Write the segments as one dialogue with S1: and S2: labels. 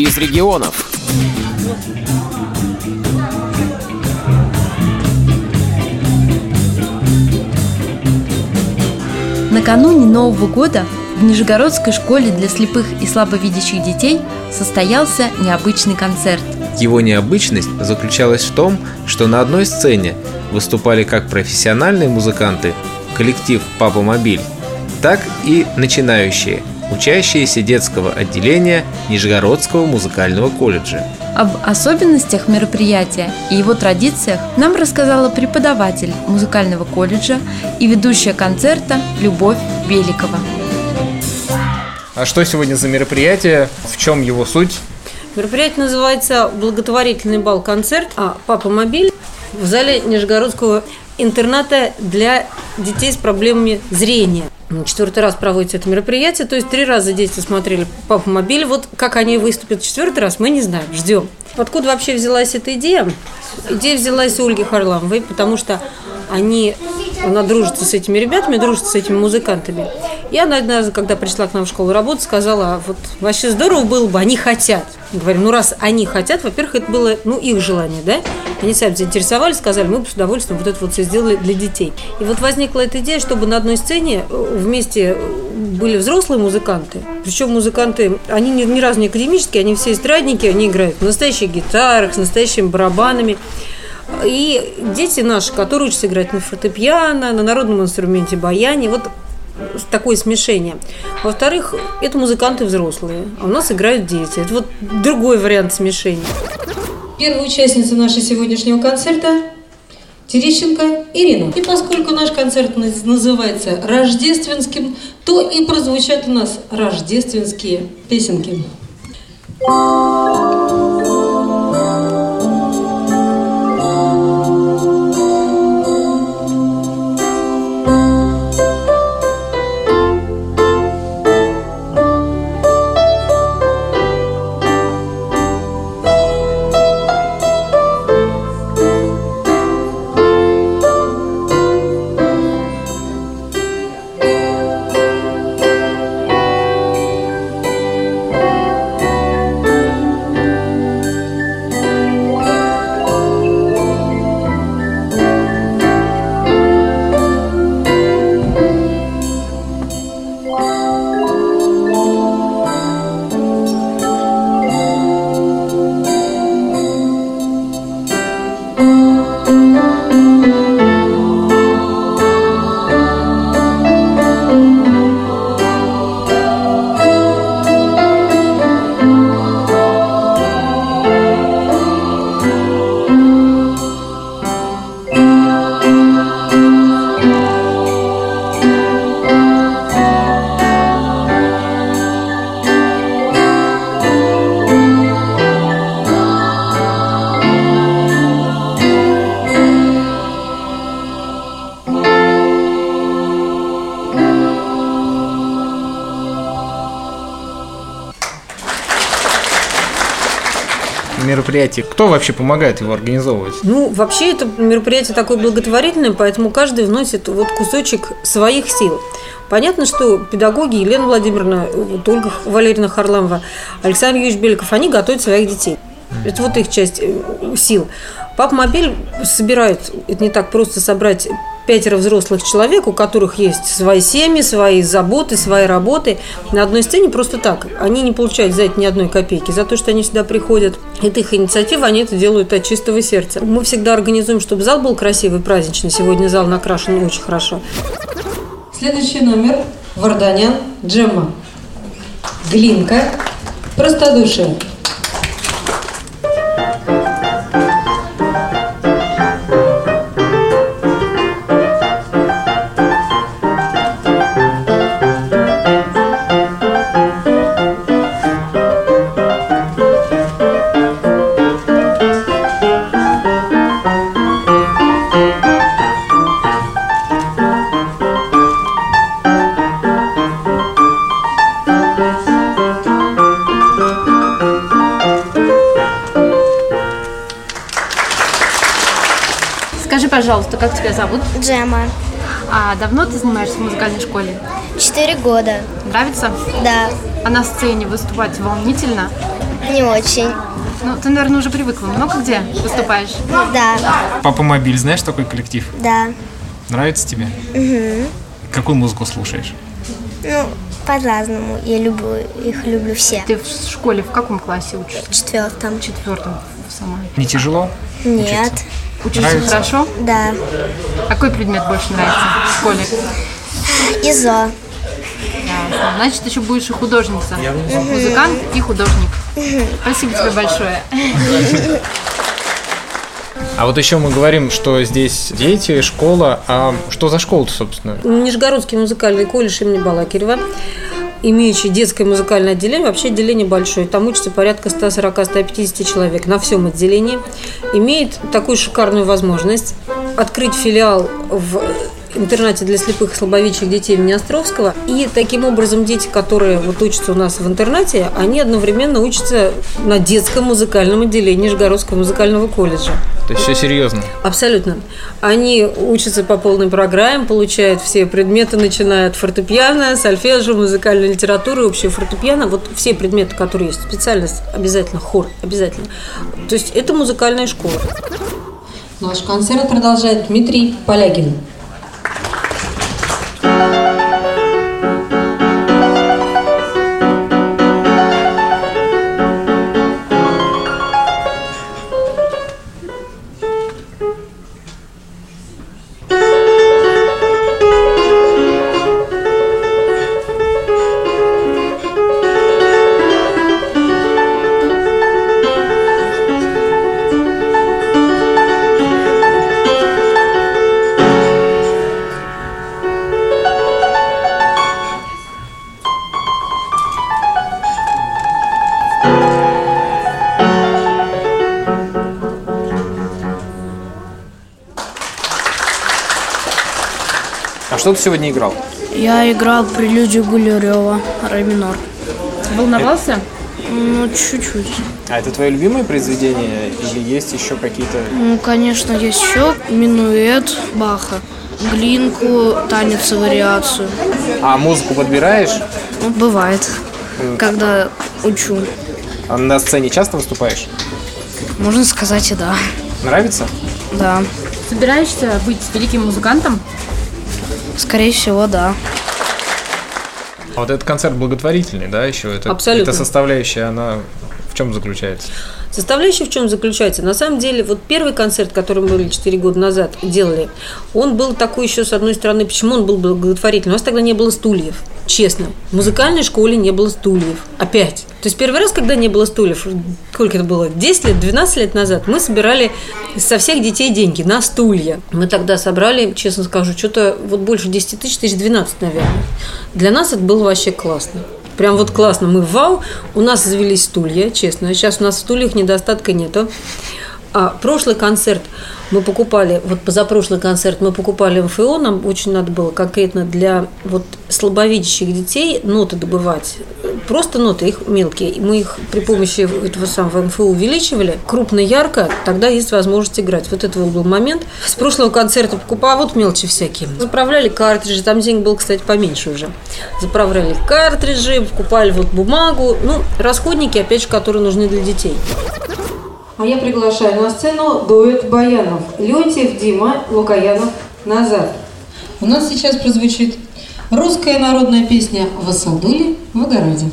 S1: из регионов.
S2: Накануне Нового года в Нижегородской школе для слепых и слабовидящих детей состоялся необычный концерт.
S3: Его необычность заключалась в том, что на одной сцене выступали как профессиональные музыканты, коллектив «Папа Мобиль», так и начинающие, учащиеся детского отделения Нижегородского музыкального колледжа.
S2: Об особенностях мероприятия и его традициях нам рассказала преподаватель музыкального колледжа и ведущая концерта Любовь Беликова.
S4: А что сегодня за мероприятие? В чем его суть?
S5: Мероприятие называется «Благотворительный бал-концерт», а «Папа Мобиль» в зале Нижегородского интерната для детей с проблемами зрения. Четвертый раз проводится это мероприятие, то есть три раза дети смотрели «Папа Мобиль». Вот как они выступят четвертый раз, мы не знаем, ждем. Откуда вообще взялась эта идея? Идея взялась у Ольги Харламовой, потому что они, она дружит с этими ребятами, дружит с этими музыкантами. И она однажды, когда пришла к нам в школу работать, сказала, «А вот вообще здорово было бы, они хотят. Говорим, ну раз они хотят, во-первых, это было ну, их желание, да? Они сами заинтересовались, сказали, мы бы с удовольствием вот это вот все сделали для детей. И вот возникла эта идея, чтобы на одной сцене э, вместе были взрослые музыканты, причем музыканты, они ни, ни разу не академические, они все эстрадники, они играют на настоящих гитарах, с настоящими барабанами. И дети наши, которые учатся играть на фортепиано, на народном инструменте баяне, вот такое смешение. Во-вторых, это музыканты взрослые, а у нас играют дети. Это вот другой вариант смешения. Первая участница нашего сегодняшнего концерта Терещенко Ирина. И поскольку наш концерт называется рождественским, то и прозвучат у нас рождественские песенки. Thank you.
S4: Мероприятие? Кто вообще помогает его организовывать?
S5: Ну, вообще это мероприятие такое благотворительное, поэтому каждый вносит вот кусочек своих сил. Понятно, что педагоги Елена Владимировна, вот Ольга Валерьевна Харламова, Александр Юрьевич Беликов, они готовят своих детей. Это вот их часть э, сил. Пап Мобиль собирает, это не так просто собрать пятеро взрослых человек, у которых есть свои семьи, свои заботы, свои работы, на одной сцене просто так. Они не получают за это ни одной копейки, за то, что они сюда приходят. Это их инициатива, они это делают от чистого сердца. Мы всегда организуем, чтобы зал был красивый, праздничный. Сегодня зал накрашен очень хорошо. Следующий номер – Варданян Джемма. Глинка. Простодушие.
S2: Как тебя зовут?
S6: Джема.
S2: А давно ты занимаешься в музыкальной школе?
S6: Четыре года.
S2: Нравится?
S6: Да.
S2: А на сцене выступать волнительно?
S1: Не очень.
S2: Ну, ты, наверное, уже привыкла. Много где выступаешь?
S1: Да,
S4: Папа Мобиль, знаешь такой коллектив?
S1: да.
S4: Нравится тебе? Угу. Какую музыку слушаешь?
S1: Ну, по-разному. Я люблю их, люблю все.
S2: Ты в школе в каком классе учишься?
S1: В четвертом.
S2: В четвертом сама.
S4: Не тяжело?
S1: Нет.
S2: Учишься
S4: Нравится?
S2: хорошо?
S1: Да.
S2: Какой предмет больше нравится в школе?
S1: Изо.
S2: Ясно. Значит, еще будешь и художница. Музыкант и художник. Спасибо тебе большое.
S4: А вот еще мы говорим, что здесь дети, школа. А что за школа-то, собственно?
S5: Нижегородский музыкальный колледж имени Балакирева, имеющий детское музыкальное отделение, вообще отделение большое, там учатся порядка 140-150 человек на всем отделении, имеет такую шикарную возможность открыть филиал в интернате для слепых и слабовидящих детей имени Островского. И таким образом дети, которые вот учатся у нас в интернате, они одновременно учатся на детском музыкальном отделении Нижегородского музыкального колледжа.
S4: То есть все серьезно.
S5: Абсолютно. Они учатся по полной программе, получают все предметы, начиная от фортепиано, сольфеджио, музыкальной литературы, общего фортепиано. Вот все предметы, которые есть. Специальность обязательно, хор обязательно. То есть это музыкальная школа. Наш концерт продолжает Дмитрий Полягин.
S4: Что ты сегодня играл?
S6: Я играл прелюдию Гулерева, ре минор.
S2: Волновался?
S6: Ну, чуть-чуть.
S4: А это твое любимое произведение или есть еще какие-то...
S6: Ну, конечно, есть еще минуэт Баха, глинку, танец и вариацию.
S4: А музыку подбираешь?
S6: Ну, бывает, когда учу.
S4: А на сцене часто выступаешь?
S6: Можно сказать и да.
S4: Нравится?
S6: Да,
S2: Собираешься быть великим музыкантом?
S6: Скорее всего, да.
S4: А вот этот концерт благотворительный, да, еще? Это,
S5: Абсолютно.
S4: Это составляющая, она в чем заключается?
S5: Составляющая в чем заключается? На самом деле, вот первый концерт, который мы были 4 года назад делали, он был такой еще, с одной стороны, почему он был благотворительный? У нас тогда не было стульев, честно. В музыкальной школе не было стульев. Опять. То есть первый раз, когда не было стульев, сколько это было, 10 лет, 12 лет назад, мы собирали со всех детей деньги на стулья. Мы тогда собрали, честно скажу, что-то вот больше 10 тысяч, тысяч 12, наверное. Для нас это было вообще классно. Прям вот классно. Мы вау, у нас завелись стулья, честно. Сейчас у нас в стульях недостатка нету. А прошлый концерт мы покупали, вот позапрошлый концерт мы покупали МФО, нам очень надо было конкретно для вот слабовидящих детей ноты добывать. Просто ноты, их мелкие. Мы их при помощи этого самого МФО увеличивали. Крупно, ярко, тогда есть возможность играть. Вот это вот был момент. С прошлого концерта покупала вот мелочи всякие. Заправляли картриджи, там денег было, кстати, поменьше уже. Заправляли картриджи, покупали вот бумагу. Ну, расходники, опять же, которые нужны для детей. А я приглашаю на сцену дуэт баянов. Леонтьев Дима, Лукаянов Назар. У нас сейчас прозвучит русская народная песня «В Асадуле в огороде».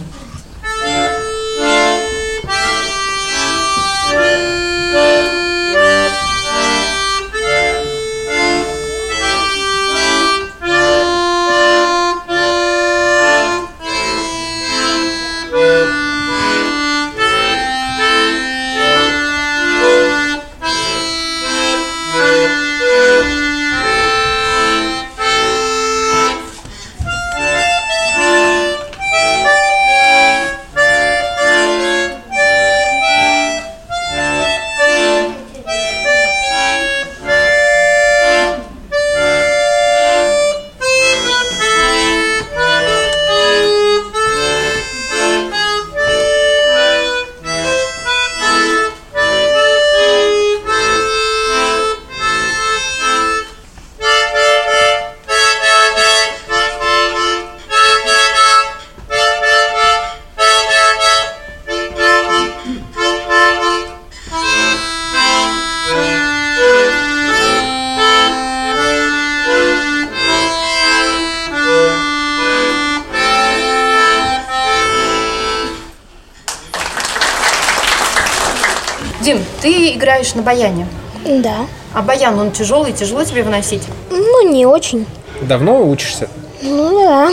S7: Играешь на баяне.
S1: Да.
S7: А баян, он тяжелый, тяжело тебе выносить?
S1: Ну, не очень.
S4: Давно учишься?
S1: Ну, да.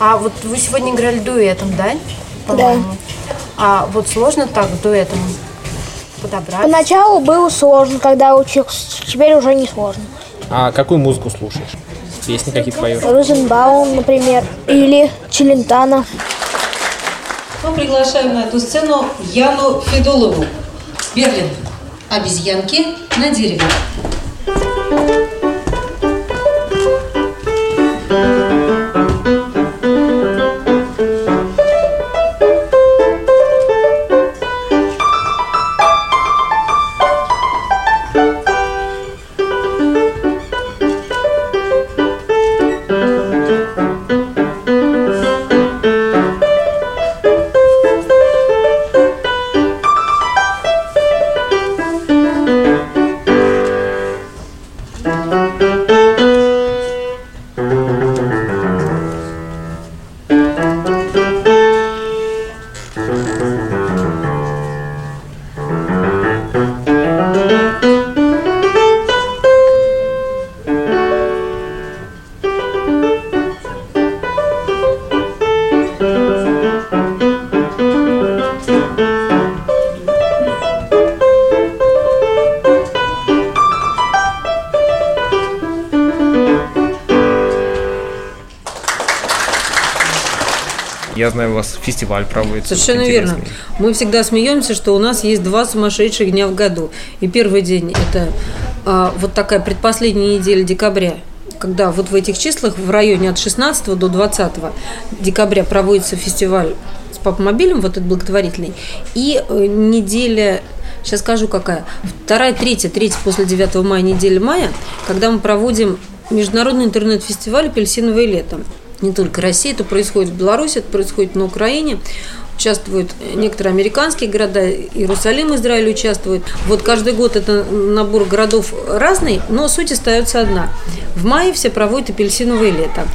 S7: А вот вы сегодня играли дуэтом, да? По-моему. А вот сложно так дуэтом подобрать?
S1: Поначалу было сложно, когда учился. Теперь уже не сложно.
S4: А какую музыку слушаешь? Песни какие-то поешь?
S1: Розенбаум, например, или Челентано.
S5: Мы приглашаем на эту сцену Яну Федулову. Берлин. Обезьянки на дереве.
S4: Я знаю, у вас фестиваль проводится.
S5: Совершенно верно. Мы всегда смеемся, что у нас есть два сумасшедших дня в году. И первый день – это а, вот такая предпоследняя неделя декабря, когда вот в этих числах в районе от 16 до 20 декабря проводится фестиваль с папомобилем, вот этот благотворительный, и э, неделя Сейчас скажу, какая. Вторая, третья, третья после 9 мая, неделя мая, когда мы проводим международный интернет-фестиваль «Апельсиновое лето». Не только Россия, это происходит в Беларуси, это происходит на Украине. Участвуют некоторые американские города, Иерусалим, Израиль участвует. Вот каждый год это набор городов разный, но суть остается одна. В мае все проводят апельсиновое лето.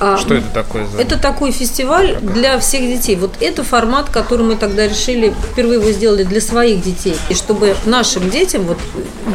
S5: А,
S4: Что это такое за...
S5: это такой фестиваль для всех детей. Вот это формат, который мы тогда решили, впервые его сделали для своих детей. И чтобы нашим детям, вот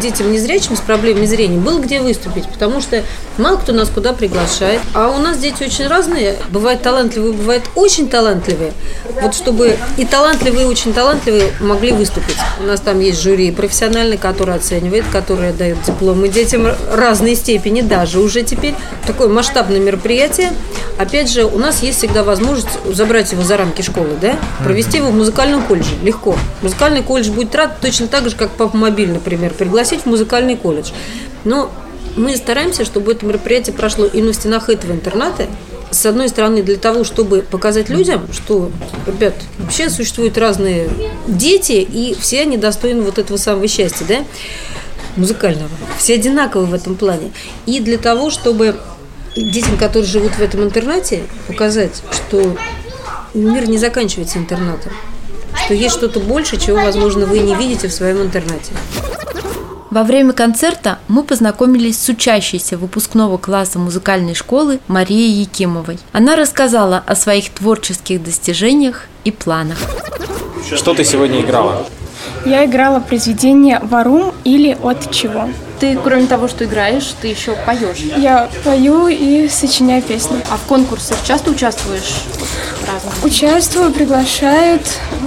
S5: детям незрячим с проблемами зрения, было где выступить. Потому что мало кто нас куда приглашает. А у нас дети очень разные. Бывают талантливые, бывают очень талантливые. Вот чтобы и талантливые, и очень талантливые могли выступить. У нас там есть жюри профессиональный, который оценивает, который дает дипломы детям разной степени, даже уже теперь. Такое масштабное мероприятие. Опять же, у нас есть всегда возможность забрать его за рамки школы, да, провести его в музыкальном колледже. Легко. Музыкальный колледж будет рад точно так же, как Папа-мобиль, например, пригласить в музыкальный колледж. Но мы стараемся, чтобы это мероприятие прошло и на стенах этого интерната, с одной стороны, для того, чтобы показать людям, что, ребят, вообще существуют разные дети, и все они достойны вот этого самого счастья, да, музыкального. Все одинаковы в этом плане. И для того, чтобы детям, которые живут в этом интернате, показать, что мир не заканчивается интернатом, что есть что-то больше, чего, возможно, вы не видите в своем интернате.
S2: Во время концерта мы познакомились с учащейся выпускного класса музыкальной школы Марией Якимовой. Она рассказала о своих творческих достижениях и планах.
S4: Что ты сегодня играла?
S8: Я играла произведение «Варум» или «От чего».
S7: Ты, кроме того, что играешь, ты еще поешь.
S8: Я пою и сочиняю песни.
S7: А в конкурсах часто участвуешь? Разных?
S8: Участвую, приглашают.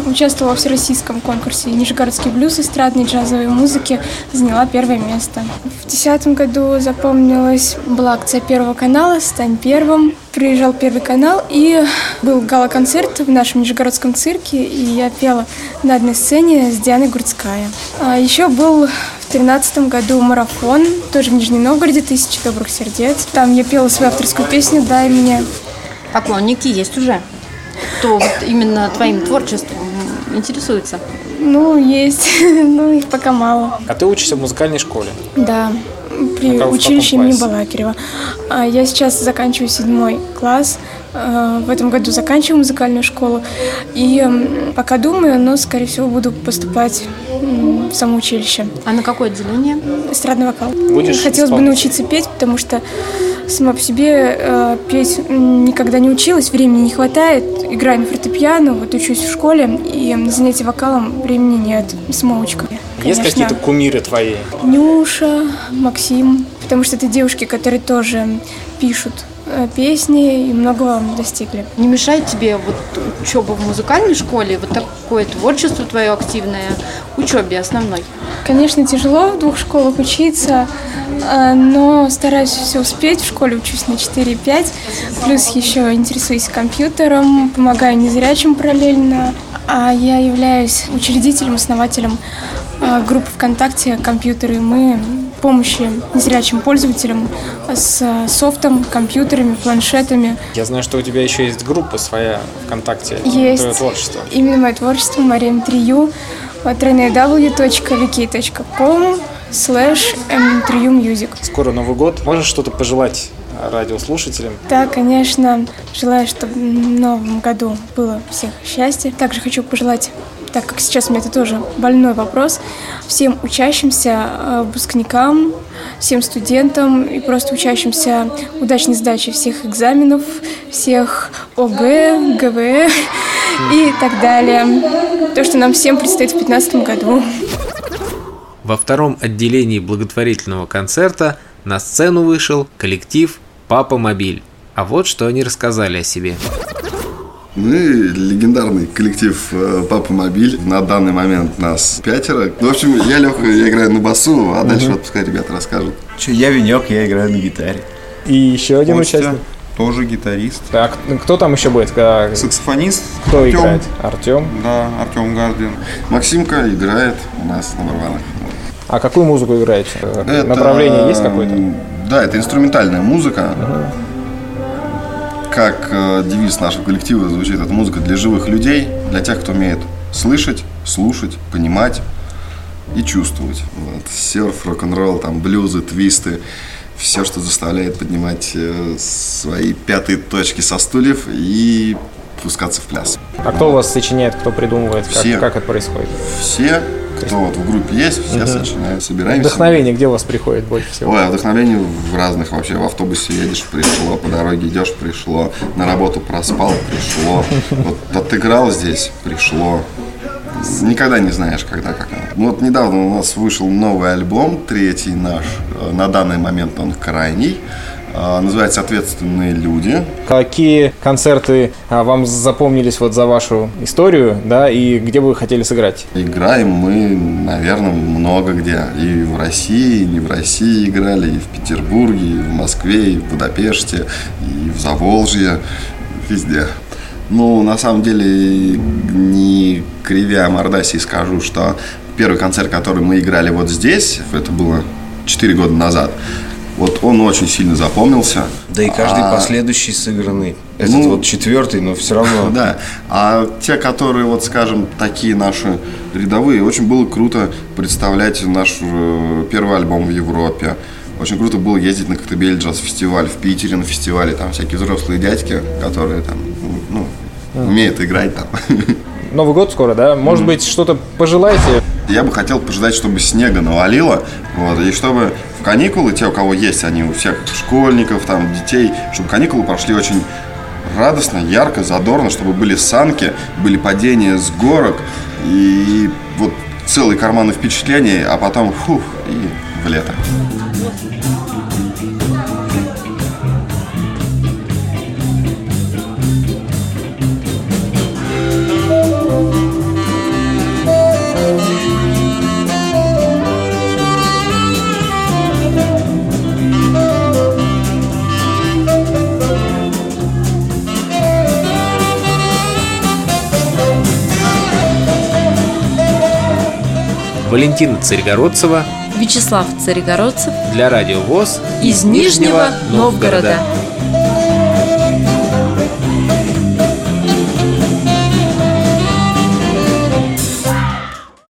S8: Участвовала в всероссийском конкурсе «Нижегородский блюз» эстрадной джазовой музыки. Заняла первое место. В 2010 году запомнилась, была акция Первого канала «Стань первым». Приезжал Первый канал, и был гала-концерт в нашем Нижегородском цирке, и я пела на одной сцене с Дианой Гурцкая. А еще был в тринадцатом году марафон, тоже в Нижнем Новгороде, «Тысячи добрых сердец». Там я пела свою авторскую песню «Дай мне».
S7: Поклонники есть уже. Кто вот именно твоим творчеством интересуется?
S8: Ну, есть, но их пока мало.
S4: А ты учишься в музыкальной школе?
S8: Да, при
S4: А
S8: училище имени? Балакирева. А Я сейчас заканчиваю седьмой класс Э, В этом году заканчиваю музыкальную школу. И пока думаю, но, скорее всего, буду поступать в самоучилище.
S2: А на какое отделение?
S8: Эстрадный вокал.
S4: Будешь
S8: Хотелось бы
S4: исполнять?
S8: научиться петь, потому что сама по себе э, петь никогда не училась, времени не хватает. Играю на фортепиано, вот учусь в школе, и на занятия вокалом времени нет. Самоучка.
S4: Есть какие-то кумиры твои?
S8: Нюша, Максим, потому что это девушки, которые тоже пишут песни и многого достигли.
S2: Не мешает тебе вот учеба в музыкальной школе, вот такое творчество твое активное, учебе основной?
S8: Конечно, тяжело в двух школах учиться, а, но стараюсь все успеть. В школе учусь на 4-5, плюс еще интересуюсь компьютером, помогаю незрячим параллельно. А я являюсь учредителем, основателем а, группы ВКонтакте «Компьютеры». Мы помощи незрячим пользователям с а, софтом, компьютерами, планшетами.
S4: Я знаю, что у тебя еще есть группа своя ВКонтакте.
S8: Есть.
S4: Твое творчество.
S8: Именно мое творчество Мария М3Ю www.wiki.com slash m3umusic.
S4: Скоро Новый год. Можешь что-то пожелать радиослушателям?
S8: Да, конечно, желаю, чтобы в новом году было всех счастья. Также хочу пожелать, так как сейчас у меня это тоже больной вопрос, всем учащимся, э, выпускникам, всем студентам и просто учащимся удачной сдачи всех экзаменов, всех ОГЭ, ГВЭ и так далее. То, что нам всем предстоит в 2015 году.
S3: Во втором отделении благотворительного концерта на сцену вышел коллектив «Папа Мобиль». А вот что они рассказали о себе.
S9: Мы легендарный коллектив э, Папа Мобиль. На данный момент нас пятеро. Ну, в общем, я Леха, я играю на басу, а дальше вот пускай ребята расскажут.
S10: Че, я Венек, я играю на гитаре.
S4: И еще один
S10: Костя,
S4: участник.
S10: тоже гитарист.
S4: Так, кто там еще будет? Ка-
S10: Саксофонист.
S4: Кто
S10: Артём.
S4: играет? Артем.
S10: Да, Артем Гардин.
S9: Максимка играет у нас на барабанах.
S4: А какую музыку играете? Э,
S9: Это,
S4: Направление есть какое-то?
S9: Да, это инструментальная музыка. Как э, девиз нашего коллектива звучит, это музыка для живых людей, для тех, кто умеет слышать, слушать, понимать и чувствовать. Вот. Серф, рок-н-ролл, там, блюзы, твисты, все, что заставляет поднимать э, свои пятые точки со стульев и пускаться в пляс.
S4: А кто у вас сочиняет, кто придумывает? Как,
S9: Все.
S4: как это происходит?
S9: Все, кто вот в группе есть, все сочиняют, собираемся.
S4: Вдохновение где у вас приходит больше всего?
S9: Ой, а вдохновение в разных вообще. В автобусе едешь, пришло, по дороге идешь, пришло, на работу проспал, пришло. Вот отыграл здесь, пришло. Никогда не знаешь, когда как оно. Ну вот недавно у нас вышел новый альбом, третий наш. Э, На данный момент он крайний. Э, Называется «Ответственные люди».
S4: Какие концерты а, вам запомнились вот за вашу историю, да, и где бы вы хотели сыграть?
S9: Играем мы, наверное, много где. И в России, и не в России играли, и в Петербурге, и в Москве, и в Будапеште, и в Заволжье, везде. Ну, на самом деле, не кривя мордасей скажу, что первый концерт, который мы играли вот здесь, это было 4 года назад, вот он очень сильно запомнился.
S10: Да и каждый
S9: А,
S10: последующий сыгранный. Этот
S9: Ну,
S10: вот четвертый, но все равно.
S9: Да, а те, которые, вот скажем, такие наши рядовые, очень было круто представлять наш э, первый альбом в Европе. Очень круто было ездить на Коктебель джаз-фестиваль в Питере на фестивале. Там всякие взрослые дядьки, которые там, ну, умеют играть там.
S4: Новый год скоро, да? Может быть, что-то пожелаете?
S9: Я бы хотел пожелать, чтобы снега навалило, вот, и чтобы в каникулы, те, у кого есть они, у всех школьников, там, детей, чтобы каникулы прошли очень радостно, ярко, задорно, чтобы были санки, были падения с горок, и вот целый карман впечатлений, а потом, фух, и в лето.
S3: Валентина Царегородцева.
S2: Вячеслав Царегородцев.
S3: Для Радио ВОЗ
S2: из Нижнего Новгорода.